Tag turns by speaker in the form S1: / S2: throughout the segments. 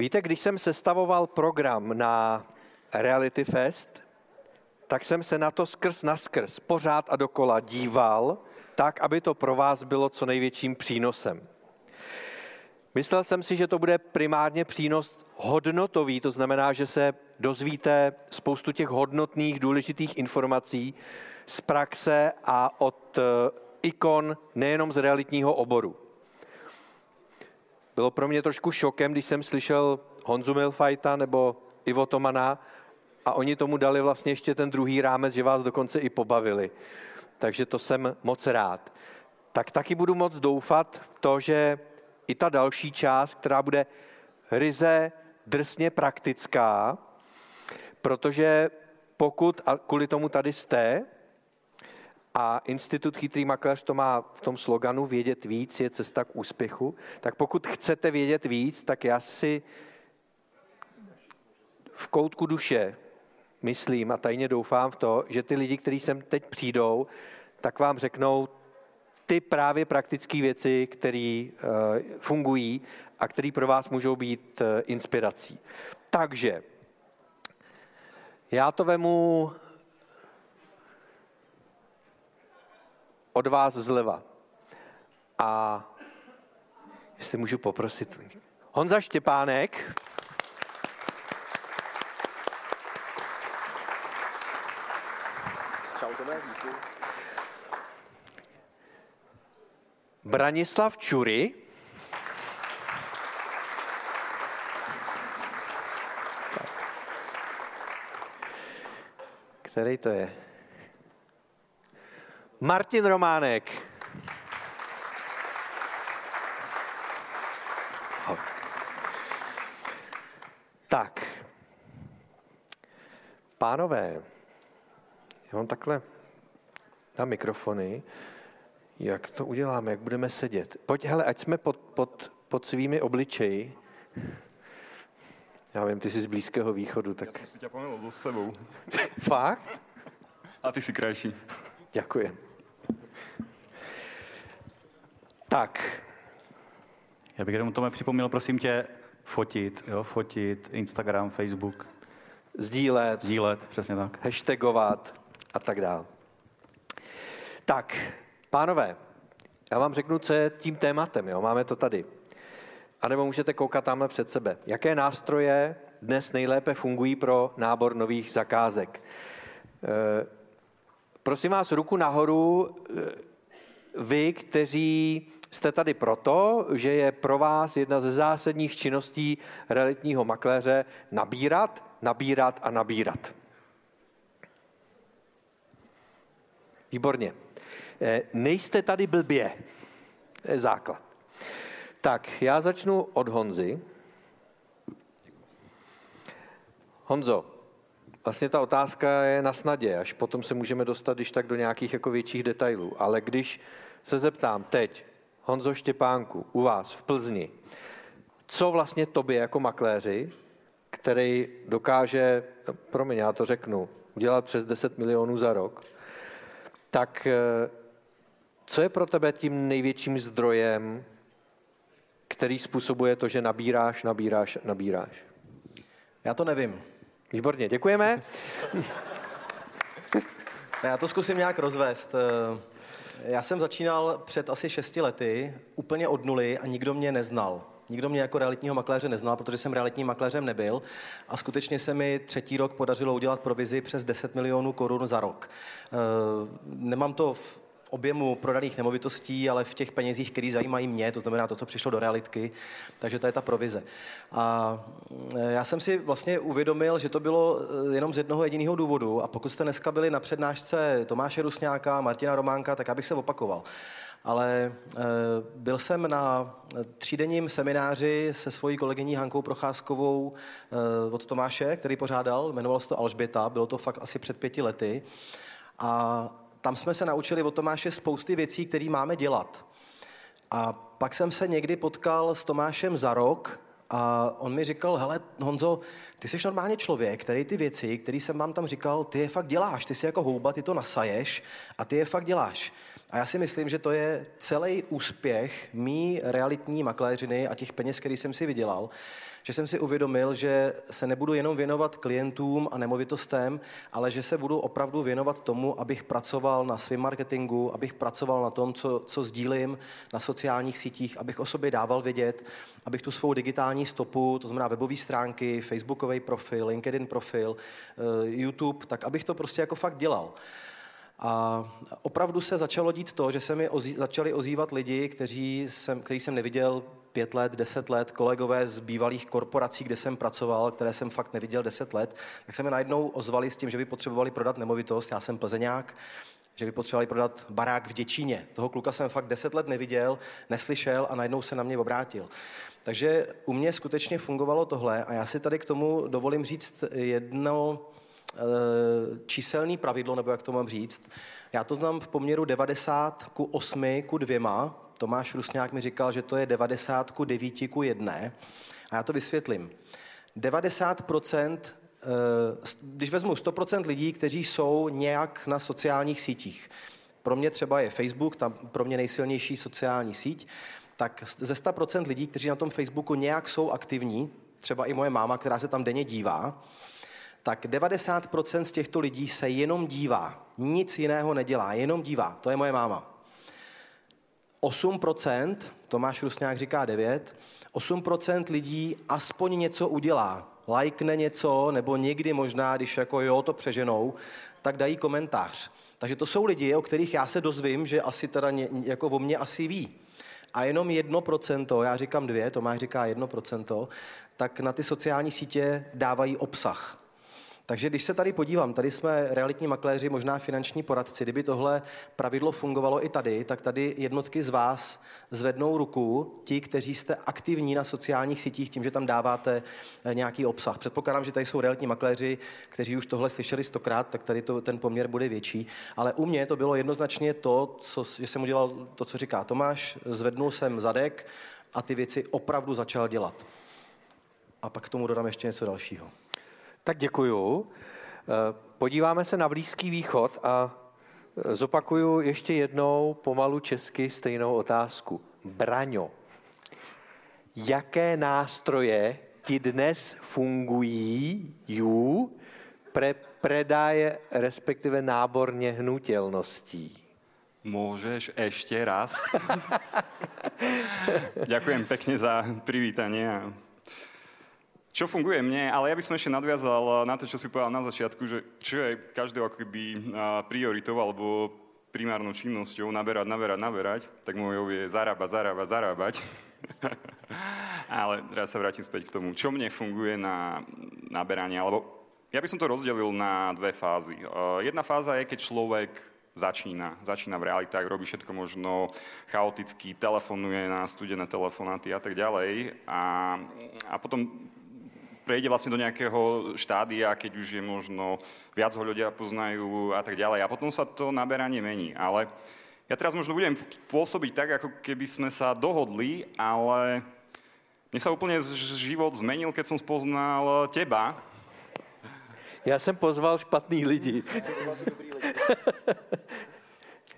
S1: Víte, když jsem sestavoval program na Reality Fest, tak jsem se na to skrz na skrz, pořád a dokola díval, tak, aby to pro vás bylo co největším přínosem. Myslel jsem si, že to bude primárně přínos hodnotový, to znamená, že se dozvíte spoustu těch hodnotných, důležitých informací z praxe a od eh, ikon nejenom z realitního oboru. Bylo pro mě trošku šokem, když jsem slyšel Honzu Milfajta nebo Ivo Tomana a oni tomu dali vlastně ještě ten druhý rámec, že vás dokonce i pobavili. Takže to jsem moc rád. Tak taky budu moc doufat v to, že i ta další část, která bude ryze drsně praktická, protože pokud, a kvůli tomu tady jste, a Institut Chytrý makléř to má v tom sloganu vědět víc je cesta k úspěchu, tak pokud chcete vědět víc, tak já si v koutku duše myslím a tajně doufám v to, že ty lidi, kteří sem teď přijdou, tak vám řeknou ty právě praktické věci, které uh, fungují a které pro vás můžou být uh, inspirací. Takže já to vemu od vás zleva. A jestli můžu poprosit. Honza Štěpánek. Čau, díky. Branislav Čury. Který to je? Martin Románek. Tak. Pánové, já mám takhle na mikrofony. Jak to uděláme, jak budeme sedět? Pojď, hele, ať jsme pod, pod, pod svými obličeji. Já vím, ty jsi z Blízkého východu, tak... Já
S2: jsem si tě pomyl za sebou.
S1: Fakt?
S2: A ty jsi krajší.
S1: Děkuji. Tak.
S3: Já bych jenom tomu připomněl, prosím tě, fotit, jo, fotit, Instagram, Facebook.
S1: Sdílet.
S3: Sdílet, přesně tak.
S1: Hashtagovat a tak dále. Tak, pánové, já vám řeknu, co je tím tématem. Jo? Máme to tady. A nebo můžete koukat tamhle před sebe. Jaké nástroje dnes nejlépe fungují pro nábor nových zakázek? Prosím vás, ruku nahoru e, vy, kteří jste tady proto, že je pro vás jedna ze zásadních činností realitního makléře nabírat, nabírat a nabírat. Výborně. Eh, nejste tady blbě. Základ. Tak, já začnu od Honzy. Honzo, vlastně ta otázka je na snadě, až potom se můžeme dostat, když tak do nějakých jako větších detailů. Ale když se zeptám teď, Honzo Štěpánku, u vás v Plzni, co vlastně tobě jako makléři, který dokáže, promiň, já to řeknu, udělat přes 10 milionů za rok, tak eh, co je pro tebe tím největším zdrojem, který způsobuje to, že nabíráš, nabíráš, nabíráš?
S4: Já to nevím.
S1: Výborně, děkujeme.
S4: Já to zkusím nějak rozvést. Eh, já jsem začínal před asi šesti lety úplně od nuly a nikdo mě neznal. Nikdo mě jako realitního makléře neznal, protože jsem realitním makléřem nebyl a skutečně se mi třetí rok podařilo udělat provizi přes 10 milionů korun za rok. Eh, nemám to v objemu prodaných nemovitostí, ale v těch penězích, které zajímají mě, to znamená to, co přišlo do realitky, takže to je ta provize. A e, já jsem si vlastně uvědomil, že to bylo e, jenom z jednoho jediného důvodu a pokud jste dneska byli na přednášce Tomáše Rusňáka, Martina Románka, tak abych se opakoval ale e, byl jsem na třídenním semináři se svojí kolegyní Hankou Procházkovou od Tomáše, který pořádal, jmenovalo se to Alžběta, bylo to fakt asi před pěti lety. A tam jsme se naučili od Tomáše spousty věcí, které máme dělat. A pak jsem se někdy potkal s Tomášem za rok a on mi říkal, hele Honzo, ty jsi normálně člověk, který ty věci, které jsem vám tam říkal, ty je fakt děláš, ty jsi jako houba, ty to nasaješ a ty je fakt děláš. A já si myslím, že to je celý úspěch mý realitní makléřiny a těch peněz, který jsem si vydělal, že jsem si uvědomil, že se nebudu jenom věnovat klientům a nemovitostem, ale že se budu opravdu věnovat tomu, abych pracoval na svém marketingu, abych pracoval na tom, co, co sdílím na sociálních sítích, abych o sobě dával vědět, abych tu svou digitální stopu, to znamená webové stránky, facebookový profil, LinkedIn profil, eh, YouTube, tak abych to prostě jako fakt dělal. A opravdu se začalo dít to, že se mi ozí, začali ozývat lidi, kteří jsem, který jsem neviděl pět let, deset let, kolegové z bývalých korporací, kde jsem pracoval, které jsem fakt neviděl deset let, tak se mi najednou ozvali s tím, že by potřebovali prodat nemovitost. Já jsem plzeňák, že by potřebovali prodat barák v Děčíně. Toho kluka jsem fakt deset let neviděl, neslyšel a najednou se na mě obrátil. Takže u mě skutečně fungovalo tohle a já si tady k tomu dovolím říct jedno e, číselný pravidlo, nebo jak to mám říct. Já to znám v poměru 90 ku 8 ku 2. Tomáš Rusňák mi říkal, že to je 90 ku 9 ku 1. A já to vysvětlím. 90% když vezmu 100% lidí, kteří jsou nějak na sociálních sítích, pro mě třeba je Facebook, tam pro mě nejsilnější sociální síť, tak ze 100% lidí, kteří na tom Facebooku nějak jsou aktivní, třeba i moje máma, která se tam denně dívá, tak 90% z těchto lidí se jenom dívá. Nic jiného nedělá, jenom dívá. To je moje máma. 8%, Tomáš Rusňák říká 9, 8% lidí aspoň něco udělá. Lajkne něco, nebo někdy možná, když jako jo, to přeženou, tak dají komentář. Takže to jsou lidi, o kterých já se dozvím, že asi teda ně, jako o mě asi ví a jenom jedno procento, já říkám dvě, Tomáš říká jedno procento, tak na ty sociální sítě dávají obsah. Takže když se tady podívám, tady jsme realitní makléři, možná finanční poradci, kdyby tohle pravidlo fungovalo i tady, tak tady jednotky z vás zvednou ruku, ti, kteří jste aktivní na sociálních sítích tím, že tam dáváte eh, nějaký obsah. Předpokládám, že tady jsou realitní makléři, kteří už tohle slyšeli stokrát, tak tady to, ten poměr bude větší. Ale u mě to bylo jednoznačně to, co, že jsem udělal to, co říká Tomáš, zvednul jsem zadek a ty věci opravdu začal dělat. A pak k tomu dodám ještě něco dalšího.
S1: Tak děkuju. Eh, podíváme se na Blízký východ a eh, zopakuju ještě jednou pomalu česky stejnou otázku. Braňo, jaké nástroje ti dnes fungují jú, pre predaje, respektive náborně hnutelností?
S2: Môžeš ešte raz? Ďakujem pekne za privítanie a čo funguje mne, ale ja by som ešte nadviazal na to, čo si povedal na začiatku, že čo je každou ako keby prioritou alebo primárnou činnosťou naberať, naberať, naberať, tak mojou je zarábať, zarábať, zarábať. ale teraz sa vrátim späť k tomu, čo mne funguje na naberanie, alebo ja by som to rozdelil na dve fázy. Jedna fáza je, keď človek začína. Začína v realitách, robí všetko možno chaoticky, telefonuje na studené telefonáty a tak ďalej. A, a potom prejde vlastne do nejakého štádia, keď už je možno viac ho ľudia poznajú a tak ďalej. A potom sa to naberanie mení. Ale ja teraz možno budem pôsobiť tak, ako keby sme sa dohodli, ale mne sa úplne život zmenil, keď som spoznal teba.
S1: Já jsem pozval špatných lidí.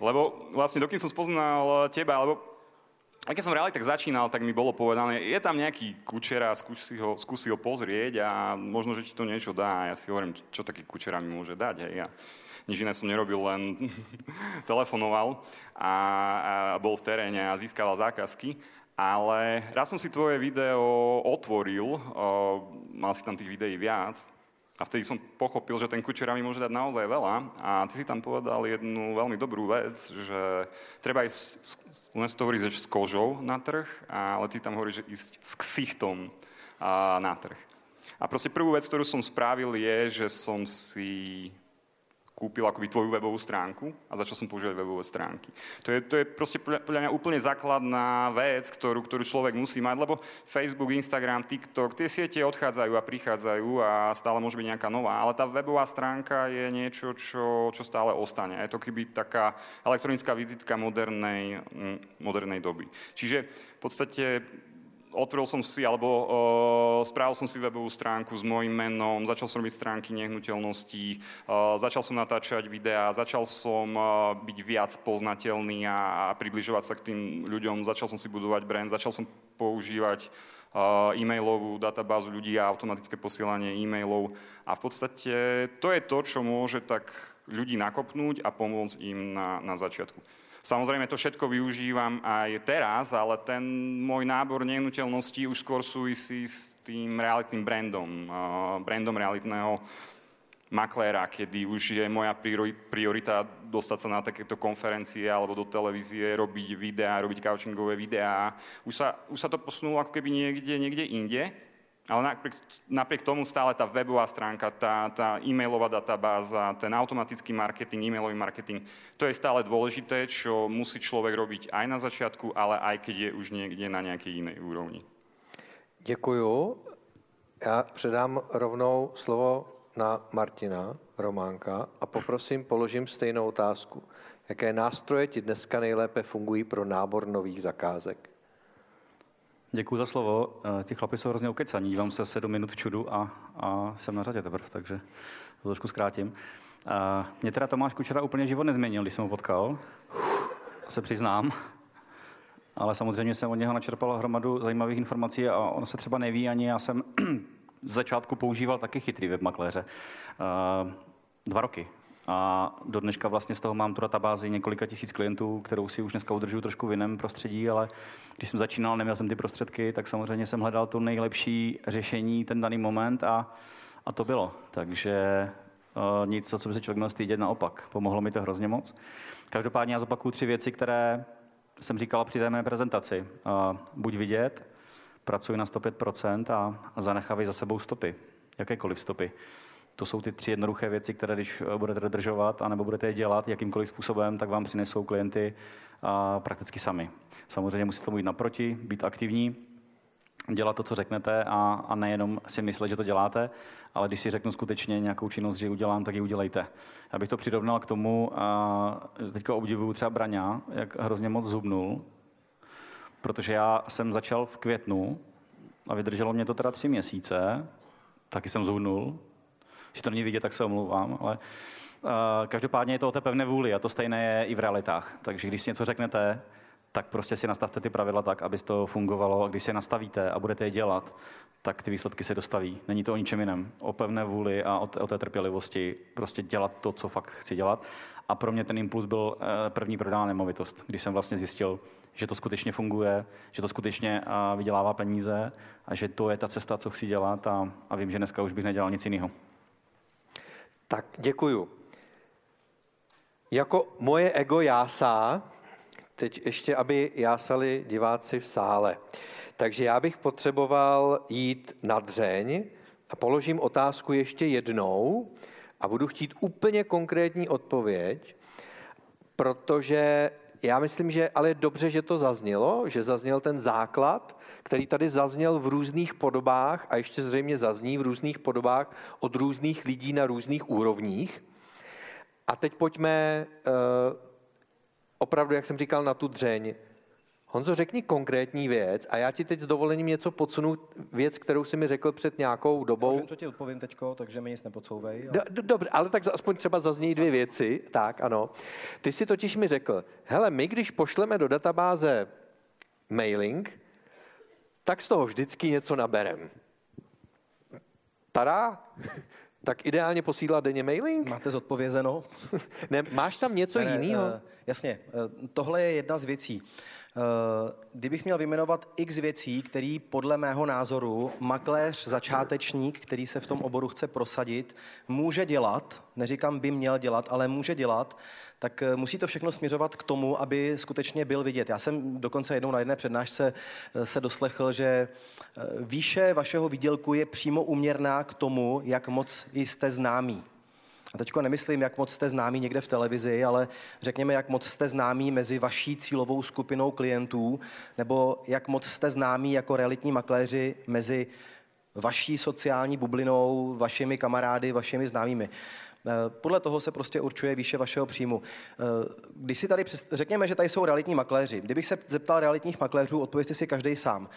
S2: lebo vlastne dokým som spoznal teba, lebo a keď som reálne tak začínal, tak mi bolo povedané, je tam nejaký kučera, skús si ho, skús si ho pozrieť a možno, že ti to niečo dá. A ja si hovorím, čo taký kučera mi môže dať. Hej. A nič iné som nerobil, len telefonoval a, a bol v teréne a získaval zákazky. Ale raz som si tvoje video otvoril, o, mal si tam tých videí viac, a vtedy som pochopil, že ten kučera mi môže dať naozaj veľa. A ty si tam povedal jednu veľmi dobrú vec, že treba ísť nás to hovorí, že s kožou na trh, ale ty tam hovoríš, že ísť s ksichtom na trh. A proste prvú vec, ktorú som spravil, je, že som si kúpil akoby tvoju webovú stránku a začal som používať webové stránky. To je, to je proste podľa mňa úplne základná vec, ktorú, ktorú človek musí mať, lebo Facebook, Instagram, TikTok, tie siete odchádzajú a prichádzajú a stále môže byť nejaká nová, ale tá webová stránka je niečo, čo, čo stále ostane. Je to keby taká elektronická vizitka modernej, modernej doby. Čiže v podstate otvoril som si, alebo uh, spravil som si webovú stránku s mojim menom, začal som robiť stránky nehnuteľností, uh, začal som natáčať videá, začal som uh, byť viac poznateľný a, a približovať sa k tým ľuďom, začal som si budovať brand, začal som používať e-mailovú databázu ľudí a automatické posielanie e-mailov. A v podstate to je to, čo môže tak ľudí nakopnúť a pomôcť im na, na začiatku. Samozrejme, to všetko využívam aj teraz, ale ten môj nábor nehnuteľností už skôr súvisí s tým realitným brandom, brandom realitného makléra, kedy už je moja priorita dostať sa na takéto konferencie alebo do televízie, robiť videá, robiť couchingové videá. Už sa, už sa to posunulo ako keby niekde, niekde inde, ale napriek, napriek tomu stále tá webová stránka, tá, tá e-mailová databáza, ten automatický marketing, e-mailový marketing, to je stále dôležité, čo musí človek robiť aj na začiatku, ale aj keď je už niekde na nejakej inej úrovni.
S1: Děkuju. Já předám rovnou slovo na Martina Románka a poprosím, položím stejnou otázku. Jaké nástroje ti dneska nejlépe fungují pro nábor nových zakázek?
S3: Děkuji za slovo. Eh, ti chlapi jsou hrozně ukecaní. Dívám se sedm minut čudu a, a jsem na řadě teprve, takže to trošku zkrátím. A eh, mě teda Tomáš Kučera úplně život nezměnil, když jsem ho potkal. Se přiznám. Ale samozřejmě jsem od něho načerpal hromadu zajímavých informací a on se třeba neví ani. Já jsem z začátku používal taky chytrý webmakléře. Uh, dva roky. A do dneška vlastně z toho mám tu databázi několika tisíc klientů, kterou si už dneska udržuju trošku v jiném prostředí, ale když jsem začínal, neměl jsem ty prostředky, tak samozřejmě jsem hledal to nejlepší řešení ten daný moment a, a to bylo. Takže uh, nic, co by se člověk měl stydět, naopak. Pomohlo mi to hrozně moc. Každopádně já zopakuju tři věci, které jsem říkal při té mé prezentaci. Uh, buď vidět, pracuj na 105% a, a zanechávej za sebou stopy, jakékoliv stopy. To jsou ty tři jednoduché věci, které když eh, budete dodržovat, anebo budete je dělat jakýmkoliv způsobem, tak vám přinesou klienty a prakticky sami. Samozřejmě musíte tomu jít naproti, být aktivní, dělat to, co řeknete a, a nejenom si myslet, že to děláte, ale když si řeknu skutečně nějakou činnost, že ji udělám, tak ji udělejte. Já bych to přirovnal k tomu, a teďka obdivuju třeba Braňa, jak hrozně moc zubnul, protože já jsem začal v květnu a vydrželo mě to teda tři měsíce, taky jsem zhubnul, když to není vidět, tak se omlouvám, ale uh, každopádně je to o té pevné vůli a to stejné je i v realitách. Takže když si něco řeknete, tak prostě si nastavte ty pravidla tak, aby to fungovalo a když si nastavíte a budete je dělat, tak ty výsledky se dostaví. Není to o ničem jiném. O pevné vůli a o té, trpělivosti prostě dělat to, co fakt chci dělat. A pro mě ten impuls byl eh, první prodána nemovitost, když jsem vlastně zjistil, že to skutečně funguje, že to skutečně vydělává peníze a že to je ta cesta, co chci dělat a, a vím, že dneska už bych nedělal nic jiného.
S1: Tak děkuju. Jako moje ego jásá, teď ještě, aby jásali diváci v sále. Takže já bych potřeboval jít na dřeň a položím otázku ještě jednou a budu chtít úplně konkrétní odpověď, protože já myslím, že ale je dobře, že to zaznělo, že zazněl ten základ, který tady zazněl v různých podobách a ještě zřejmě zazní v různých podobách od různých lidí na různých úrovních. A teď pojďme uh, opravdu, jak jsem říkal, na tu dřeň. Honzo, řekni konkrétní věc a já ti teď s dovolením něco podsunu, věc, kterou jsi mi řekl před nějakou dobou.
S4: Můžu to ti odpovím teďko, takže mi nic nepodsouvej.
S1: Ale... Do, dobře, ale tak aspoň třeba zaznějí dvě věci. Tak, ano. Ty si totiž mi řekl, hele, my když pošleme do databáze mailing, tak z toho vždycky něco naberem. Tada! Tak ideálně posílat denně mailing?
S4: Máte zodpovězeno?
S1: ne, máš tam něco jiného? Uh,
S4: jasně, uh, tohle je jedna z věcí. Kdybych měl vyjmenovat x věcí, který podle mého názoru makléř, začátečník, který se v tom oboru chce prosadit, může dělat, neříkám by měl dělat, ale může dělat, tak eh, musí to všechno směřovat k tomu, aby skutečně byl vidět. Já jsem dokonce jednou na jedné přednášce eh, se doslechl, že výše vašeho výdělku je přímo uměrná k tomu, jak moc jste známý. A teďko nemyslím, jak moc jste známí někde v televizi, ale řekněme, jak moc jste známí mezi vaší cílovou skupinou klientů, nebo jak moc jste známí jako realitní makléři mezi vaší sociální bublinou, vašimi kamarády, vašimi známými. Eh, podle toho se prostě určuje výše vašeho příjmu. Eh, když si tady, řekněme, že tady jsou realitní makléři. Kdybych se zeptal realitních makléřů, odpovězte si každý sám.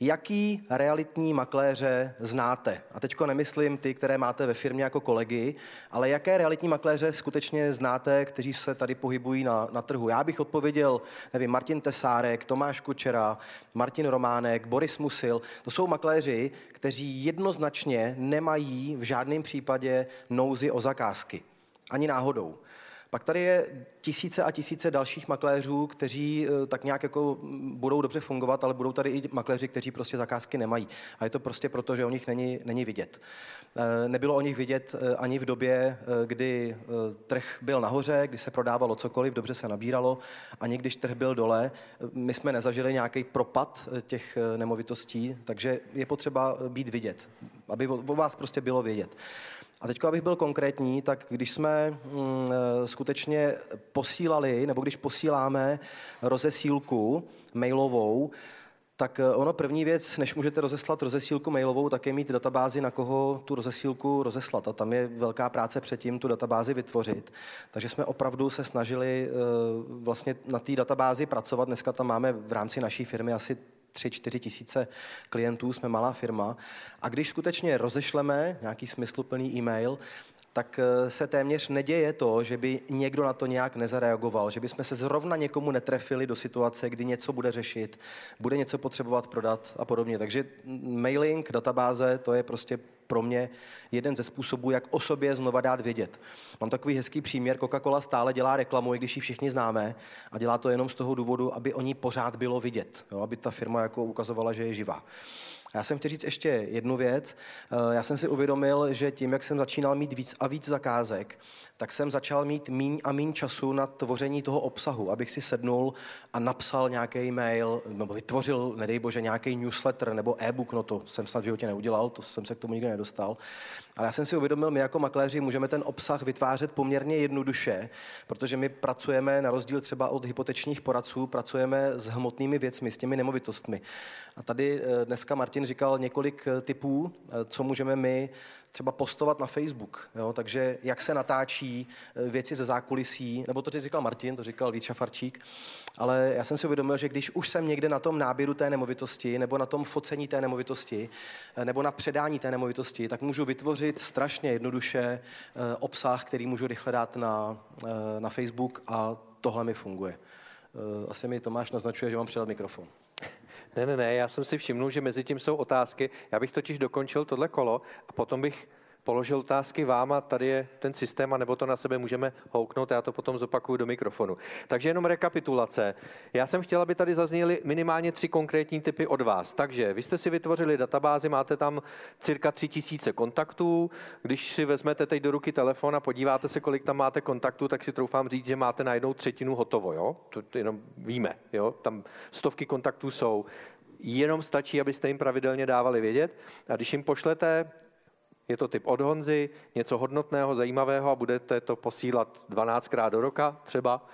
S4: Jaký realitní makléře znáte. A teďko nemyslím ty, které máte ve firmě jako kolegy, ale jaké realitní makléře skutečně znáte, kteří se tady pohybují na, na trhu. Já bych odpověděl, nevím, Martin Tesárek, Tomáš Kučera, Martin Románek, Boris Musil. To jsou makléři, kteří jednoznačně nemají v žádném případě nouzy o zakázky. Ani náhodou. Pak tady je tisíce a tisíce dalších makléřů, kteří eh, tak nějak jako budou dobře fungovat, ale budou tady i makléři, kteří prostě zakázky nemají. A je to prostě proto, že o nich není, není vidět. Eh, nebylo o nich vidět eh, ani v době, kdy trh byl nahoře, kdy se prodávalo cokoliv, dobře se nabíralo, ani když trh byl dole. My jsme nezažili nějaký propad těch nemovitostí, takže je potřeba být vidět, aby o vás prostě bylo vědět. A teď, abych byl konkrétní, tak když jsme mm, eh, skutečně posílali, nebo když posíláme rozesílku mailovou, tak eh, ono první věc, než můžete rozeslat rozesílku mailovou, tak je mít databázi, na koho tu rozesílku rozeslat. A tam je velká práce předtím tu databázi vytvořit. Takže jsme opravdu se snažili eh, vlastně na té databázi pracovat. Dneska tam máme v rámci naší firmy asi 3-4 tisíce klientů, jsme malá firma. A když skutečně rozešleme nějaký smysluplný e-mail, tak eh, se téměř neděje to, že by někdo na to nějak nezareagoval, že by jsme se zrovna někomu netrefili do situace, kdy něco bude řešit, bude něco potřebovat prodat a podobně. Takže mailing, databáze, to je prostě pro mě jeden ze způsobů, jak o sobě znova dát vědět. Mám takový hezký příměr, Coca-Cola stále dělá reklamu, i když ji všichni známe, a dělá to jenom z toho důvodu, aby o ní pořád bylo vidět, jo, aby ta firma jako ukazovala, že je živá. Já jsem chtěl říct ještě jednu věc. Eh, já jsem si uvědomil, že tím, jak jsem začínal mít víc a víc zakázek, tak jsem začal mít míň a míň času na tvoření toho obsahu, abych si sednul a napsal nějaký e-mail, nebo vytvořil, nedej bože, nějaký newsletter nebo e-book, no to jsem snad v životě neudělal, to jsem se k tomu nikdy nedostal. Ale já jsem si uvědomil, my jako makléři můžeme ten obsah vytvářet poměrně jednoduše, protože my pracujeme, na rozdíl třeba od hypotečních poradců, pracujeme s hmotnými věcmi, s těmi nemovitostmi. A tady eh, dneska Martin říkal několik eh, typů, eh, co můžeme my třeba postovat na Facebook. Jo? Takže jak se natáčí věci ze zákulisí, nebo to říkal Martin, to říkal Vít Šafarčík, ale já jsem si uvědomil, že když už jsem někde na tom náběru té nemovitosti, nebo na tom focení té nemovitosti, nebo na předání té nemovitosti, tak můžu vytvořit strašně jednoduše obsah, který můžu rychle dát na, na Facebook a tohle mi funguje. Asi mi Tomáš naznačuje, že mám předat mikrofon.
S1: Ne, ne, ne, já jsem si všimnul, že mezi tím jsou otázky. Já bych totiž dokončil tohle kolo a potom bych položil otázky vám a tady je ten systém, a nebo to na sebe můžeme houknout já to potom zopakuju do mikrofonu. Takže jenom rekapitulace. Já jsem chtěl, aby tady zazněly minimálně tři konkrétní typy od vás. Takže vy jste si vytvořili databázi, máte tam cirka tři tisíce kontaktů. Když si vezmete teď do ruky telefon a podíváte se, kolik tam máte kontaktů, tak si troufám říct, že máte na jednou třetinu hotovo. Jo? To jenom víme. Jo? Tam stovky kontaktů jsou jenom stačí, abyste jim pravidelně dávali vědět. A když jim pošlete je to typ od Honzy, něco hodnotného, zajímavého a budete to posílat 12krát do roka třeba,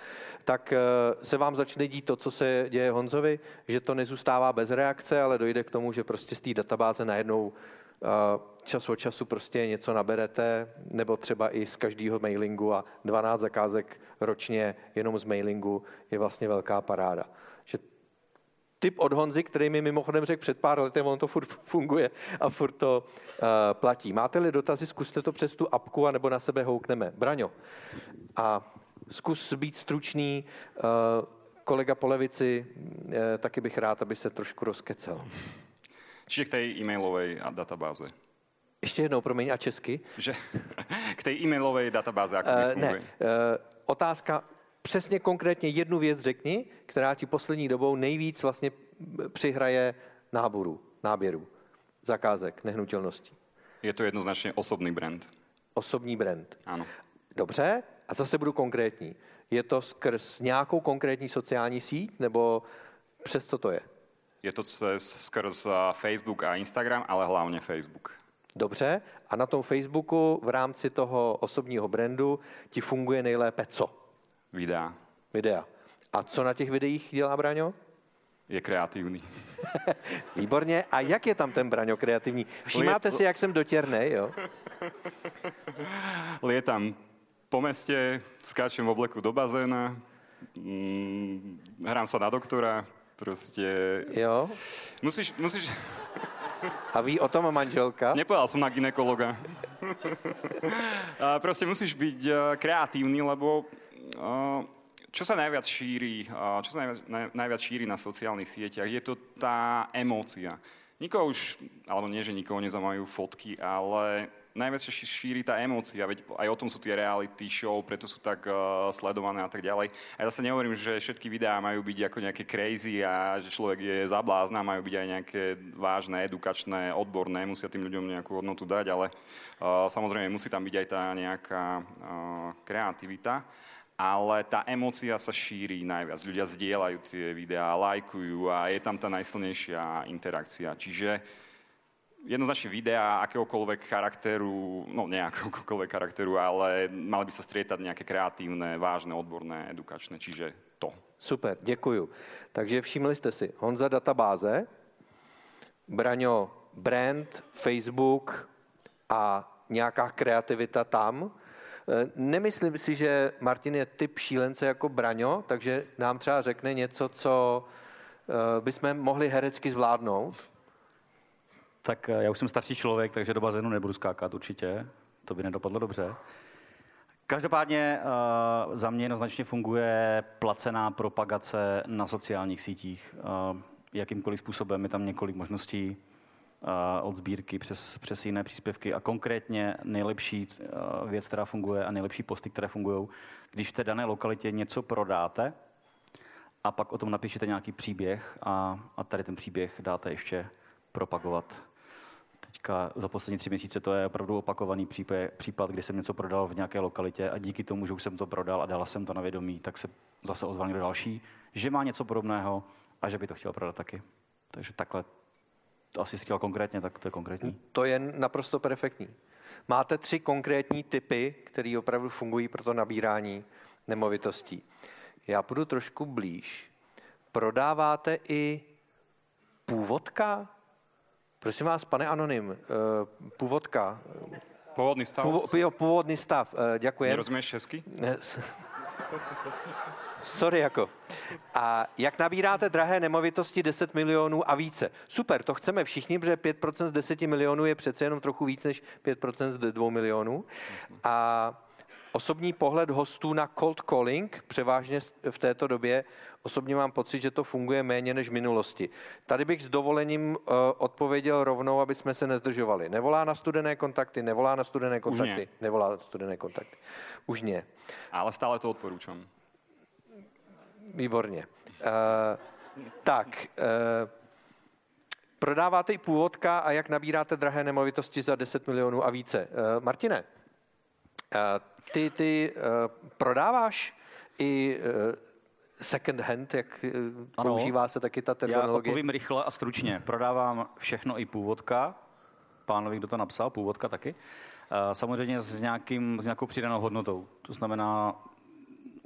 S1: tak eh, se vám začne dít to, co se děje Honzovi, že to nezůstává bez reakce, ale dojde k tomu, že prostě z té databáze najednou eh, čas od času prostě něco naberete, nebo třeba i z každého mailingu a 12 zakázek ročně jenom z mailingu je vlastně velká paráda. Že tip od Honzy, který mi mimochodem řekl před pár lety, on to furt funguje a furt to uh, platí. Máte-li dotazy, zkuste to přes tu apku, anebo na sebe houkneme. Braňo, a zkus být stručný. Uh, kolega po levici, uh, taky bych rád, aby se trošku rozkecel.
S2: Čiže k té e-mailové databáze.
S1: Ještě jednou, promiň, a česky?
S2: Že, k té e-mailové databáze, jak uh, funguje? Ne, uh,
S1: otázka, přesně konkrétně jednu věc řekni, která ti poslední dobou nejvíc vlastně přihraje náboru, náběru, zakázek, nehnutelností.
S2: Je to jednoznačně osobný brand.
S1: Osobní brand.
S2: Ano.
S1: Dobře, a zase budu konkrétní. Je to skrz nějakou konkrétní sociální síť, nebo přes co to je?
S2: Je to skrz Facebook a Instagram, ale hlavně Facebook.
S1: Dobře, a na tom Facebooku v rámci toho osobního brandu ti funguje nejlépe co?
S2: Videa.
S1: Videa. A co na těch videích dělá Braňo?
S2: Je kreativní.
S1: Výborně. A jak je tam ten Braňo kreativní? Všimáte si, jak jsem dotěrný, jo?
S2: Lietam po meste, skáčem v obleku do bazéna, mm, hrám sa na doktora, Proste...
S1: Jo?
S2: Musíš, musíš...
S1: A ví o tom manželka?
S2: Nepovedal som na ginekologa. A proste musíš byť eh, kreatívny, lebo čo sa najviac šíri, eh, čo sa najviac, najviac šíri na sociálnych sieťach, je to tá emócia. Nikoho už, alebo nie, že nikoho nezaujímajú fotky, ale najviac sa šíri tá emócia, veď aj o tom sú tie reality show, preto sú tak uh, sledované a tak ďalej. A ja zase nehovorím, že všetky videá majú byť ako nejaké crazy a že človek je zablázna, majú byť aj nejaké vážne, edukačné, odborné, musia tým ľuďom nejakú hodnotu dať, ale uh, samozrejme musí tam byť aj tá nejaká uh, kreativita ale tá emócia sa šíri najviac. Ľudia zdieľajú tie videá, lajkujú a je tam tá najsilnejšia interakcia. Čiže jednoznačne videá akéhokoľvek charakteru, no nie akéhokoľvek charakteru, ale mali by sa strietať nejaké kreatívne, vážne, odborné, edukačné, čiže to.
S1: Super, děkuju. Takže všimli jste si, Honza databáze, Braňo brand, Facebook a nějaká kreativita tam. E, nemyslím si, že Martin je typ šílence jako Braňo, takže nám třeba řekne něco, co e, bychom mohli herecky zvládnout.
S3: Tak eh, já už jsem starší člověk, takže do bazénu nebudu skákat určitě. To by nedopadlo dobře. Každopádně uh, za mě jednoznačně funguje placená propagace na sociálních sítích. Uh, jakýmkoliv způsobem je tam několik možností od sbírky přes, přes jiné příspěvky a konkrétně nejlepší uh, věc, která funguje a nejlepší posty, které fungují, když v té dané lokalitě něco prodáte a pak o tom napíšete nějaký příběh a, a tady ten příběh dáte ještě propagovat teďka za poslední tři měsíce to je opravdu opakovaný případ, případ, kdy jsem něco prodal v nějaké lokalitě a díky tomu, že už jsem to prodal a dala jsem to na vědomí, tak se zase ozval někdo další, že má něco podobného a že by to chtěl prodat taky. Takže takhle asi chtěl konkrétně, tak to je konkrétní.
S1: To je naprosto perfektní. Máte tři konkrétní typy, které opravdu fungují pro to nabírání nemovitostí. Já půjdu trošku blíž. Prodáváte i původka? Prosím vás, pane Anonym, eh, původka.
S2: Původný stav?
S1: Jo, původný stav, eh, děkuji.
S2: Nerozumíš česky?
S1: Sorry, jako. A jak nabíráte drahé nemovitosti 10 milionů a více? Super, to chceme všichni, protože 5% z 10 milionů je přece jenom trochu víc než 5% z 2 milionů. A osobní pohled hostů na cold calling, převážně v této době, osobně mám pocit, že to funguje méně než v minulosti. Tady bych s dovolením uh, odpověděl rovnou, aby jsme se nezdržovali. Nevolá na studené kontakty, nevolá na studené kontakty, nevolá na studené kontakty. Už ne.
S2: Ale stále to odporučám.
S1: Výborně. Uh, tak, uh, prodáváte i původka a jak nabíráte drahé nemovitosti za 10 milionů a více. Uh, Martine, uh, ty, ty uh, prodáváš i uh, second hand, jak ano, používá se taky ta terminologie?
S3: Já povím rychle a stručně. Prodávám všechno i původka. Pánovi, kdo to napsal, původka taky. Samozřejmě s, nějakým, s nějakou přidanou hodnotou. To znamená,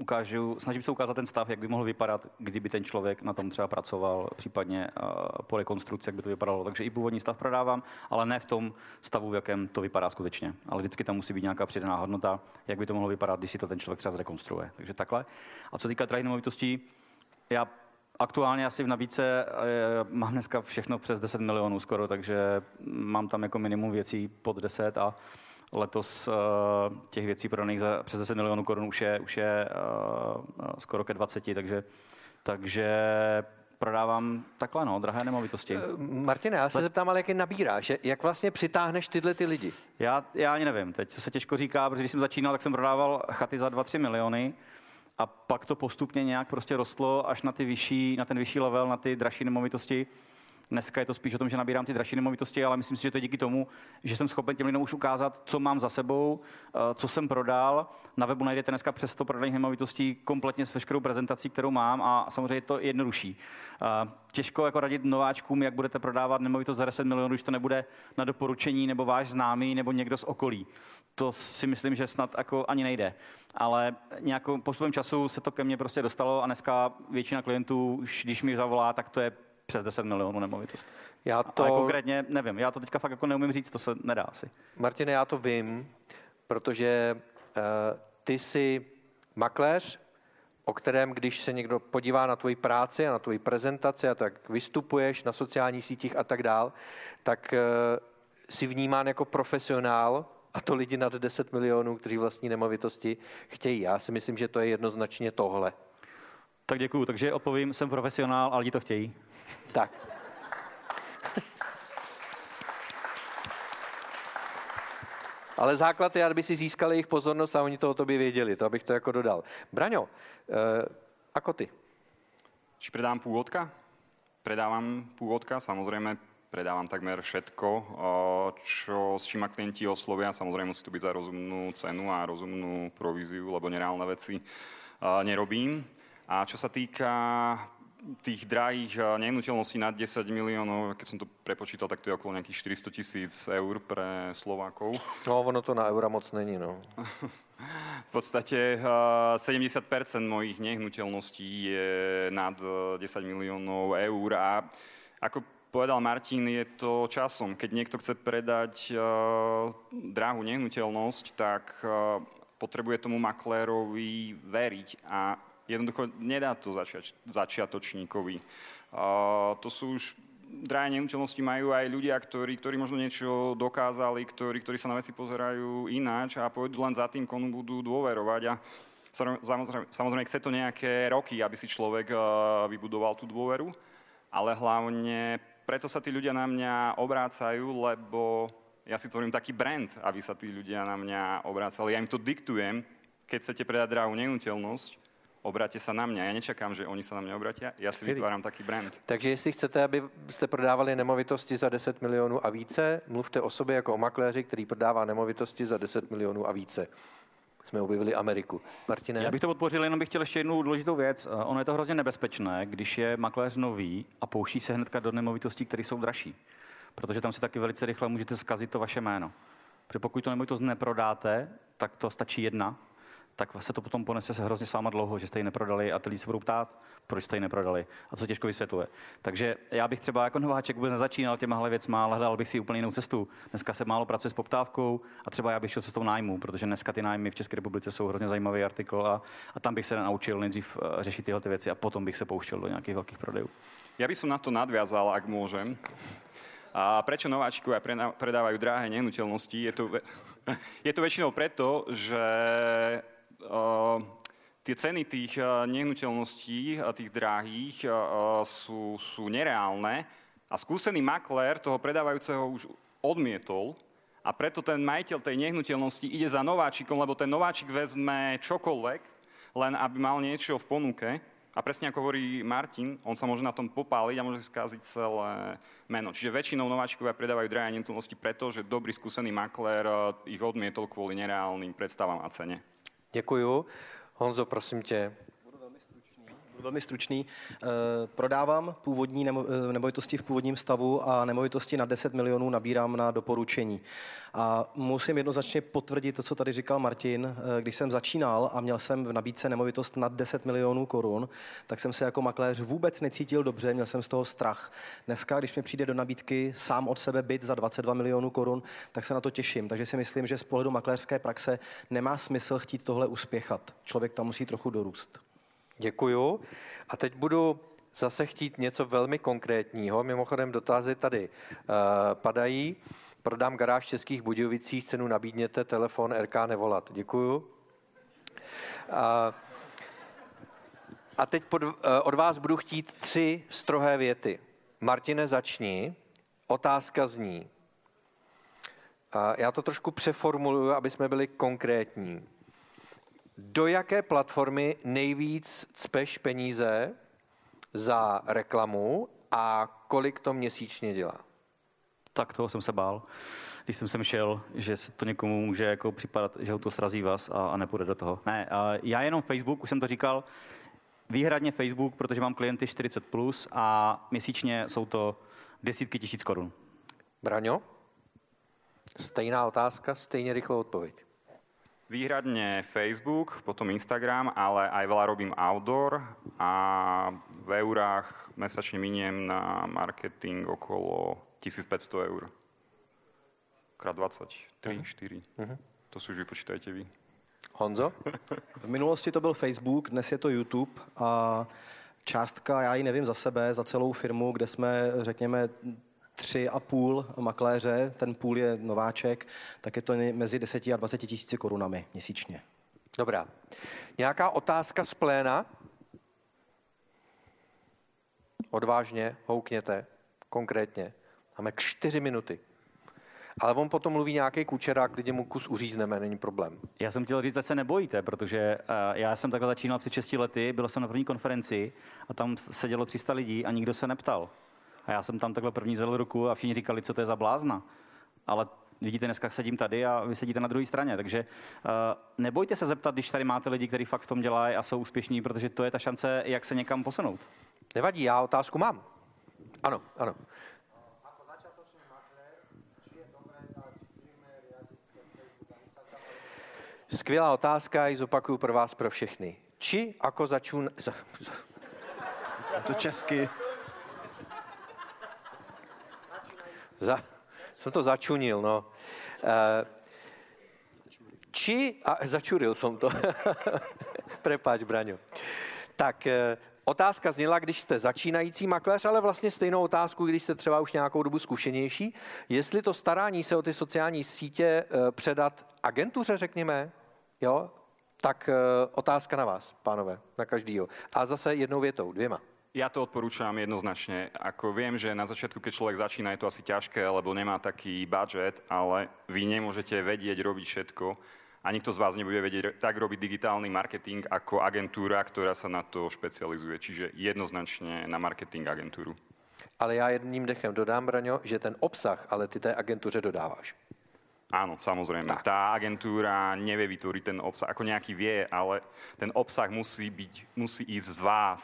S3: ukážu, snažím se ukázat ten stav, jak by mohl vypadat, kdyby ten člověk na tom třeba pracoval, případně uh, po rekonstrukci, jak by to vypadalo. Takže i původní stav prodávám, ale ne v tom stavu, v jakém to vypadá skutečně. Ale vždycky tam musí být nějaká přidaná hodnota, jak by to mohlo vypadat, když si to ten člověk třeba zrekonstruuje. Takže takhle. A co týká drahých nemovitostí, já Aktuálně asi v nabídce eh, mám dneska všechno přes 10 milionů skoro, takže mám tam jako minimum věcí pod 10 a Letos uh, těch věcí prodaných za přes 10 milionů korun už je, už je uh, skoro ke 20, takže, takže prodávám takhle, no, drahé nemovitosti.
S1: Martine, já se Let... zeptám, ale jak je nabíráš? Jak vlastně přitáhneš tyhle ty lidi?
S3: Já, já ani nevím, teď se těžko říká, protože když jsem začínal, tak jsem prodával chaty za 2-3 miliony a pak to postupně nějak prostě rostlo až na, ty vyšší, na ten vyšší level, na ty dražší nemovitosti. Dneska je to spíš o tom, že nabírám ty dražší nemovitosti, ale myslím si, že to je díky tomu, že jsem schopen těm lidem už ukázat, co mám za sebou, eh, co jsem prodal. Na webu najdete dneska přes 100 prodaných nemovitostí kompletně s veškerou prezentací, kterou mám a samozřejmě je to jednodušší. Eh, těžko jako radit nováčkům, jak budete prodávat nemovitost za 10 milionů, když to nebude na doporučení nebo váš známý nebo někdo z okolí. To si myslím, že snad jako ani nejde. Ale nějakou postupem času se to ke mně prostě dostalo a dneska většina klientů, když mi zavolá, tak to je přes 10 milionů nemovitost. Já to... Ale konkrétně nevím, já to teďka fakt jako neumím říct, to se nedá asi.
S1: Martine, já to vím, protože uh, ty jsi makléř, o kterém, když se někdo podívá na tvoji práci a na tvoji prezentaci a tak vystupuješ na sociálních sítích a tak dál, tak eh, si vnímán jako profesionál a to lidi nad 10 milionů, kteří vlastní nemovitosti chtějí. Já si myslím, že to je jednoznačně tohle.
S3: Tak děkuju. Takže odpovím, jsem profesionál, ale lidi to chtějí.
S1: Tak. Ale základ je, aby si získali jejich pozornost a oni to o tobě věděli. To abych to jako dodal. Braňo, eh, ako ty?
S2: Či predám pôvodka? Predávam pôvodka, samozrejme predávam takmer všetko, eh, čo, s čím ma klienti oslovia. Samozrejme musí to byť za rozumnú cenu a rozumnú províziu, lebo nereálne veci eh, nerobím. A čo sa týka tých drahých eh, nehnuteľností nad 10 miliónov, keď som to prepočítal, tak to je okolo nejakých 400 tisíc eur pre Slovákov.
S1: No, ono to na eura moc není, no.
S2: v podstate 70% eh, mojich nehnuteľností je nad 10 eh, miliónov eur a ako povedal Martin, je to časom. Keď niekto chce predať uh, drahú nehnuteľnosť, tak uh, potrebuje tomu maklérovi veriť a Jednoducho nedá to začiať, začiatočníkovi. Uh, to sú už drahé nehnuteľnosti majú aj ľudia, ktorí, ktorí možno niečo dokázali, ktorí, ktorí sa na veci pozerajú ináč a pôjdu len za tým, komu budú dôverovať. A samozrejme, samozrejme chce to nejaké roky, aby si človek uh, vybudoval tú dôveru, ale hlavne preto sa tí ľudia na mňa obrácajú, lebo ja si tvorím taký brand, aby sa tí ľudia na mňa obrácali. Ja im to diktujem, keď chcete predať drahú nehnuteľnosť, obráte sa na mňa. Ja nečakám, že oni sa na mňa obratia, ja si vytváram taký brand.
S1: Takže jestli chcete, aby jste prodávali nemovitosti za 10 milionů a více, mluvte o sobě jako o makléři, který prodává nemovitosti za 10 milionů a více. Jsme objevili Ameriku. Martine?
S3: Já bych to podpořil, jenom bych chtěl ještě jednu důležitou věc. Ono je to hrozně nebezpečné, když je makléř nový a pouští se hnedka do nemovitostí, které jsou dražší. Protože tam si taky velice rychle můžete zkazit to vaše jméno. Protože pokud to nemovitost neprodáte, tak to stačí jedna tak se to potom ponese se hrozně s váma dlouho, že jste ji neprodali a ty lidi se budou ptát, proč jste ji neprodali. A to se těžko vysvětluje. Takže já bych třeba jako nováček vůbec nezačínal těmahle věcma, ale hledal bych si úplně jinou cestu. Dneska se málo pracuje s poptávkou a třeba já bych šel cestou nájmu, protože dneska ty nájmy v České republice jsou hrozně zajímavý artikl a, a tam bych se naučil nejdřív eh, řešit tyhle ty věci a potom bych se pouštěl do nějakých velkých prodejů.
S2: Já bych na to nadviazal, ak môžem. A prečo nováčikovia predávajú drahé nehnuteľnosti? Je to, je to väčšinou preto, že tie ceny tých nehnuteľností, tých drahých, sú, sú nereálne a skúsený maklér toho predávajúceho už odmietol a preto ten majiteľ tej nehnuteľnosti ide za nováčikom, lebo ten nováčik vezme čokoľvek, len aby mal niečo v ponuke. A presne ako hovorí Martin, on sa môže na tom popáliť a môže skaziť celé meno. Čiže väčšinou nováčikovia predávajú drahé nehnuteľnosti preto, že dobrý skúsený maklér ich odmietol kvôli nereálnym predstavám a cene.
S1: Děkuju. Honzo, prosím tě.
S4: Velmi stručný. Budu velmi stručný. E, prodávám původní eh, nemovitosti v původním stavu a nemovitosti na 10 milionů nabírám na doporučení. A musím jednoznačně potvrdit to, co tady říkal Martin. Eh, když jsem začínal a měl jsem v nabídce nemovitost nad 10 milionů korun, tak jsem se jako makléř vůbec necítil dobře, měl jsem z toho strach. Dneska, když mi přijde do nabídky sám od sebe byt za 22 milionů korun, tak se na to těším. Takže si myslím, že z pohledu makléřské praxe nemá smysl chtít tohle uspěchat. Člověk tam musí trochu dorůst.
S1: Děkuju. A teď budu zase chtít něco velmi konkrétního. Mimochodem dotazy tady uh, padají. Prodám garáž v Českých Budějovicích, cenu nabídněte, telefon RK nevolat. Děkuju. A, a teď pod, eh, od vás budu chtít tři strohé věty. Martine, začni. Otázka zní. A já to trošku přeformuluju, aby jsme byli konkrétní. Do jaké platformy nejvíc cpeš peníze za reklamu a kolik to měsíčně dělá?
S3: tak toho jsem se bál, když jsem sem šel, že se to někomu může jako připadat, že ho to srazí vás a, a nepůjde do toho. Ne, a já jenom Facebook, už jsem to říkal, výhradně Facebook, protože mám klienty 40+, plus a měsíčně jsou to desítky tisíc korun.
S1: Braňo? Stejná otázka, stejně rychlou odpověď.
S2: Výhradne Facebook, potom Instagram, ale aj veľa robím outdoor a v eurách mesačne miniem na marketing okolo 1500 eur. Krát 20, 3, uh-huh. 4. Uh-huh. To si už vypočítajte vy.
S1: Honzo?
S4: V minulosti to byl Facebook, dnes je to YouTube a částka, já ji nevím za sebe, za celou firmu, kde jsme, řekněme, tři a půl makléře, ten půl je nováček, tak je to mezi 10 a 20 tisíci korunami měsíčně.
S1: Dobrá. Nějaká otázka z pléna? Odvážně, houkněte, konkrétně. Máme čtyři minuty. Ale on potom mluví nějaký kučerák, kdy mu kus uřízneme, není problém.
S3: Já jsem chtěl říct, že se nebojíte, protože uh, já jsem takhle začínal před 6 lety, byl jsem na první konferenci a tam sedělo 300 lidí a nikdo se neptal. A já jsem tam takhle první zvedl ruku a všichni říkali, co to je za blázna. Ale vidíte, dneska sedím tady a vy sedíte na druhé straně. Takže uh, nebojte se zeptat, když tady máte lidi, kteří fakt v tom dělají a jsou úspěšní, protože to je ta šance, jak se někam posunout.
S1: Nevadí, já otázku mám. Ano, ano. Skvělá otázka, ji zopakuju pro vás, pro všechny. Či jako začun...
S4: To česky.
S1: Za, jsem to začunil, no. E, či, a začuril jsem to. Prepáč, Braňo. Tak, e, otázka zněla, když jste začínající makléř, ale vlastně stejnou otázku, když jste třeba už nějakou dobu zkušenější, jestli to starání se o ty sociální sítě e, předat agentuře, řekněme, jo, tak otázka na vás, pánové, na každýho. A zase jednou větou, dvěma.
S2: Ja to odporúčam jednoznačne. Ako viem, že na začiatku, keď človek začína, je to asi ťažké, lebo nemá taký budget, ale vy nemôžete vedieť robiť všetko a nikto z vás nebude vedieť tak robiť digitálny marketing ako agentúra, ktorá sa na to špecializuje. Čiže jednoznačne na marketing agentúru.
S1: Ale já jedním dechem dodám, Braňo, že ten obsah, ale ty té agentuře dodáváš.
S2: Áno, samozrejme. Tak. Tá agentúra nevie vytvoriť ten obsah, ako nejaký vie, ale ten obsah musí, byť, musí ísť z vás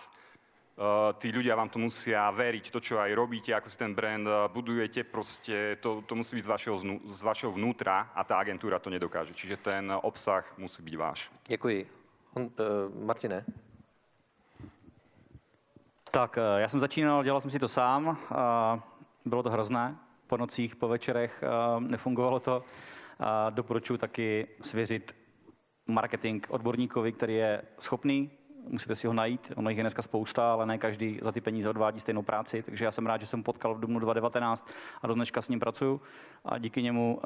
S2: tí ľudia vám to musia veriť, to, čo aj robíte, ako si ten brand uh, budujete, proste to, to musí byť z vašeho, z vašeho vnútra a tá agentúra to nedokáže. Čiže ten obsah musí byť váš.
S1: Děkuji. On, uh, Martine?
S3: Tak, já jsem začínal, dělal jsem si to sám. Bylo to hrozné. Po nocích, po večerech nefungovalo to. Doporučuji taky svěřit marketing odborníkovi, který je schopný musíte si ho najít. Ono jich je dneska spousta, ale ne každý za ty peníze odvádí stejnou práci, takže já jsem rád, že jsem potkal v dubnu 2019 a do dneška s ním pracuju a díky němu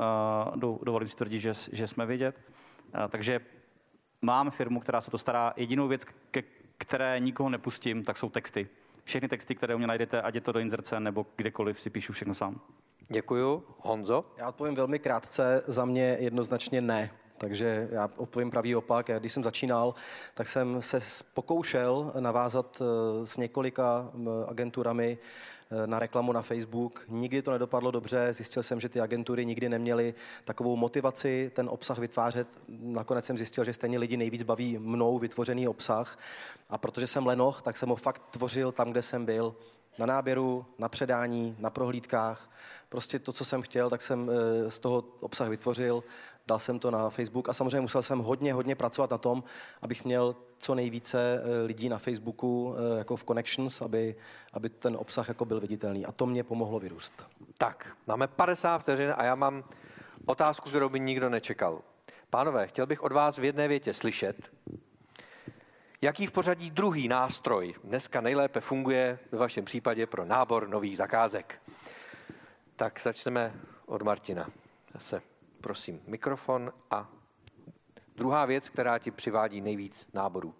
S3: uh, dovolím si tvrdit, že, že jsme vidět. Uh, takže mám firmu, která se to stará. Jedinou věc, ke které nikoho nepustím, tak jsou texty. Všechny texty, které u mě najdete, ať je to do inzerce nebo kdekoliv, si píšu všechno sám.
S1: Děkuju. Honzo?
S4: Já odpovím velmi krátce. Za mě jednoznačně ne. Takže já odpovím pravý opak. Já, když jsem začínal, tak jsem se pokoušel navázat eh, s několika agenturami eh, na reklamu na Facebook. Nikdy to nedopadlo dobře, zjistil jsem, že ty agentury nikdy neměly takovou motivaci ten obsah vytvářet. Nakonec jsem zjistil, že stejně lidi nejvíc baví mnou vytvořený obsah. A protože jsem lenoch, tak jsem ho fakt tvořil tam, kde jsem byl. Na náběru, na předání, na prohlídkách. Prostě to, co jsem chtěl, tak jsem eh, z toho obsah vytvořil dal jsem to na Facebook a samozřejmě musel jsem hodně, hodně pracovat na tom, abych měl co nejvíce eh, lidí na Facebooku eh, jako v Connections, aby, aby ten obsah jako byl viditelný. A to mě pomohlo vyrůst.
S1: Tak, máme 50 vteřin a já mám otázku, kterou by nikdo nečekal. Pánové, chtěl bych od vás v jedné větě slyšet, jaký v pořadí druhý nástroj dneska nejlépe funguje ve vašem případě pro nábor nových zakázek. Tak začneme od Martina. Zase prosím, mikrofon a druhá věc, která ti přivádí nejvíc náborů.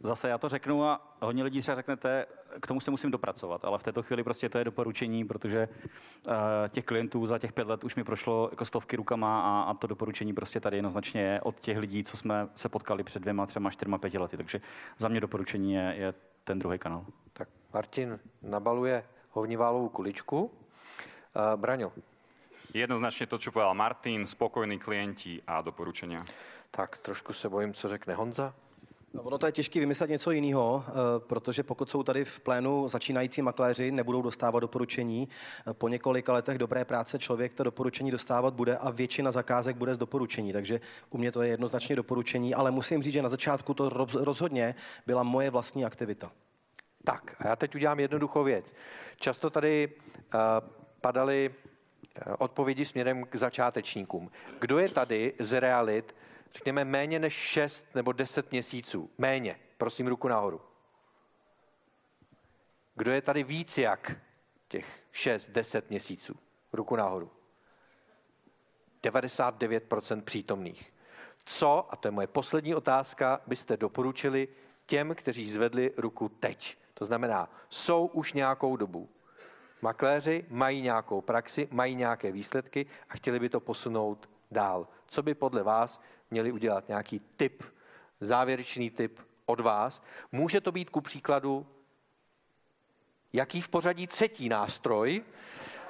S3: Zase já to řeknu a hodně lidí třeba řeknete, k tomu se musím dopracovat, ale v této chvíli prostě to je doporučení, protože uh, těch klientů za těch pět let už mi prošlo jako stovky rukama a, a to doporučení prostě tady jednoznačně je od těch lidí, co jsme se potkali před dvěma, třema, čtyřma, pěti lety. Takže za mě doporučení je, je ten druhý kanál.
S1: Tak Martin nabaluje hovniválovou kuličku. Uh, Braňo,
S2: Jednoznačně to, co povedal Martin, spokojní klienti a doporučenia.
S1: Tak trošku se bojím, co řekne Honza.
S4: No, ono to je těžké vymyslet něco jiného, eh, protože pokud jsou tady v plénu začínající makléři, nebudou dostávat doporučení. Eh, po několika letech dobré práce člověk to doporučení dostávat bude a většina zakázek bude z doporučení. Takže u mě to je jednoznačně doporučení, ale musím říct, že na začátku to rozhodně byla moje vlastní aktivita.
S1: Tak, a já teď udělám jednoduchou věc. Často tady uh, padaly odpovědi směrem k začátečníkům. Kdo je tady z realit řekněme méně než 6 nebo 10 měsíců. Méně. Prosím ruku nahoru. Kdo je tady víc jak těch 6-10 měsíců? Ruku nahoru. 99% přítomných. Co, a to je moje poslední otázka, byste doporučili těm, kteří zvedli ruku teď? To znamená, jsou už nějakou dobu. Makléři mají nějakou praxi, mají nějaké výsledky a chtěli by to posunout dál. Co by podle vás měli udělat? Nějaký tip, závěrečný tip od vás. Může to být ku příkladu, jaký v pořadí třetí nástroj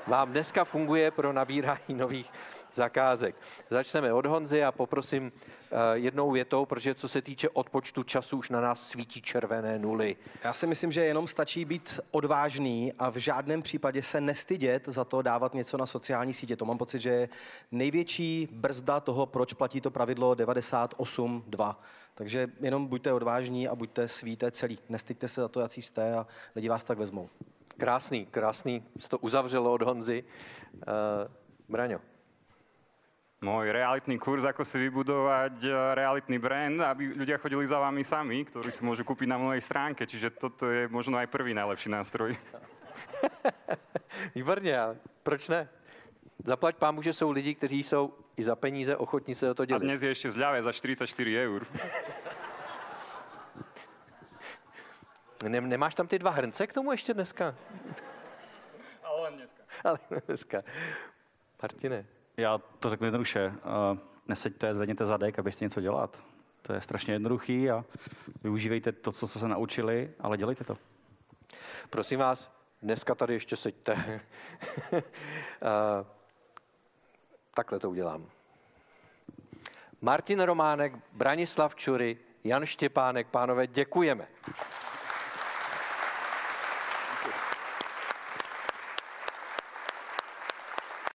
S1: vám dneska funguje pro nabírání nových zakázek. Začneme od Honzy a poprosím eh, jednou větou, protože co se týče odpočtu času, už na nás svítí červené nuly.
S4: Já si myslím, že jenom stačí být odvážný a v žádném případě se nestydět za to dávat něco na sociální sítě. To mám pocit, že je největší brzda toho, proč platí to pravidlo 98.2. Takže jenom buďte odvážní a buďte svíte celý. Nestyďte se za to, jaký jste a lidi vás tak vezmou.
S1: Krásný, krásný, se to uzavřelo od Honzy. Uh, Braňo.
S2: Môj realitný kurz, ako si vybudovať eh, realitný brand, aby ľudia chodili za vami sami, ktorí si môžu kúpiť na mojej stránke. Čiže toto je možno aj prvý najlepší nástroj.
S1: Výborně, ale proč ne? Zaplať pámu, že jsou lidi, kteří jsou i za peníze ochotní se o to
S2: A
S1: dělit.
S2: dnes je ešte zľave za 44 eur.
S1: Ne, nemáš tam ty dva hrnce k tomu ještě dneska?
S2: Ale len dneska.
S1: Ale dneska. Martine.
S3: Já to řeknu jednoduše. Uh, neseďte, zvedněte zadek, abyste něco dělat. To je strašně jednoduchý a využívejte to, co jste se naučili, ale dělejte to.
S1: Prosím vás, dneska tady ještě seďte. Eh, Takhle to udělám. Martin Románek, Branislav Čury, Jan Štěpánek, pánové, děkujeme.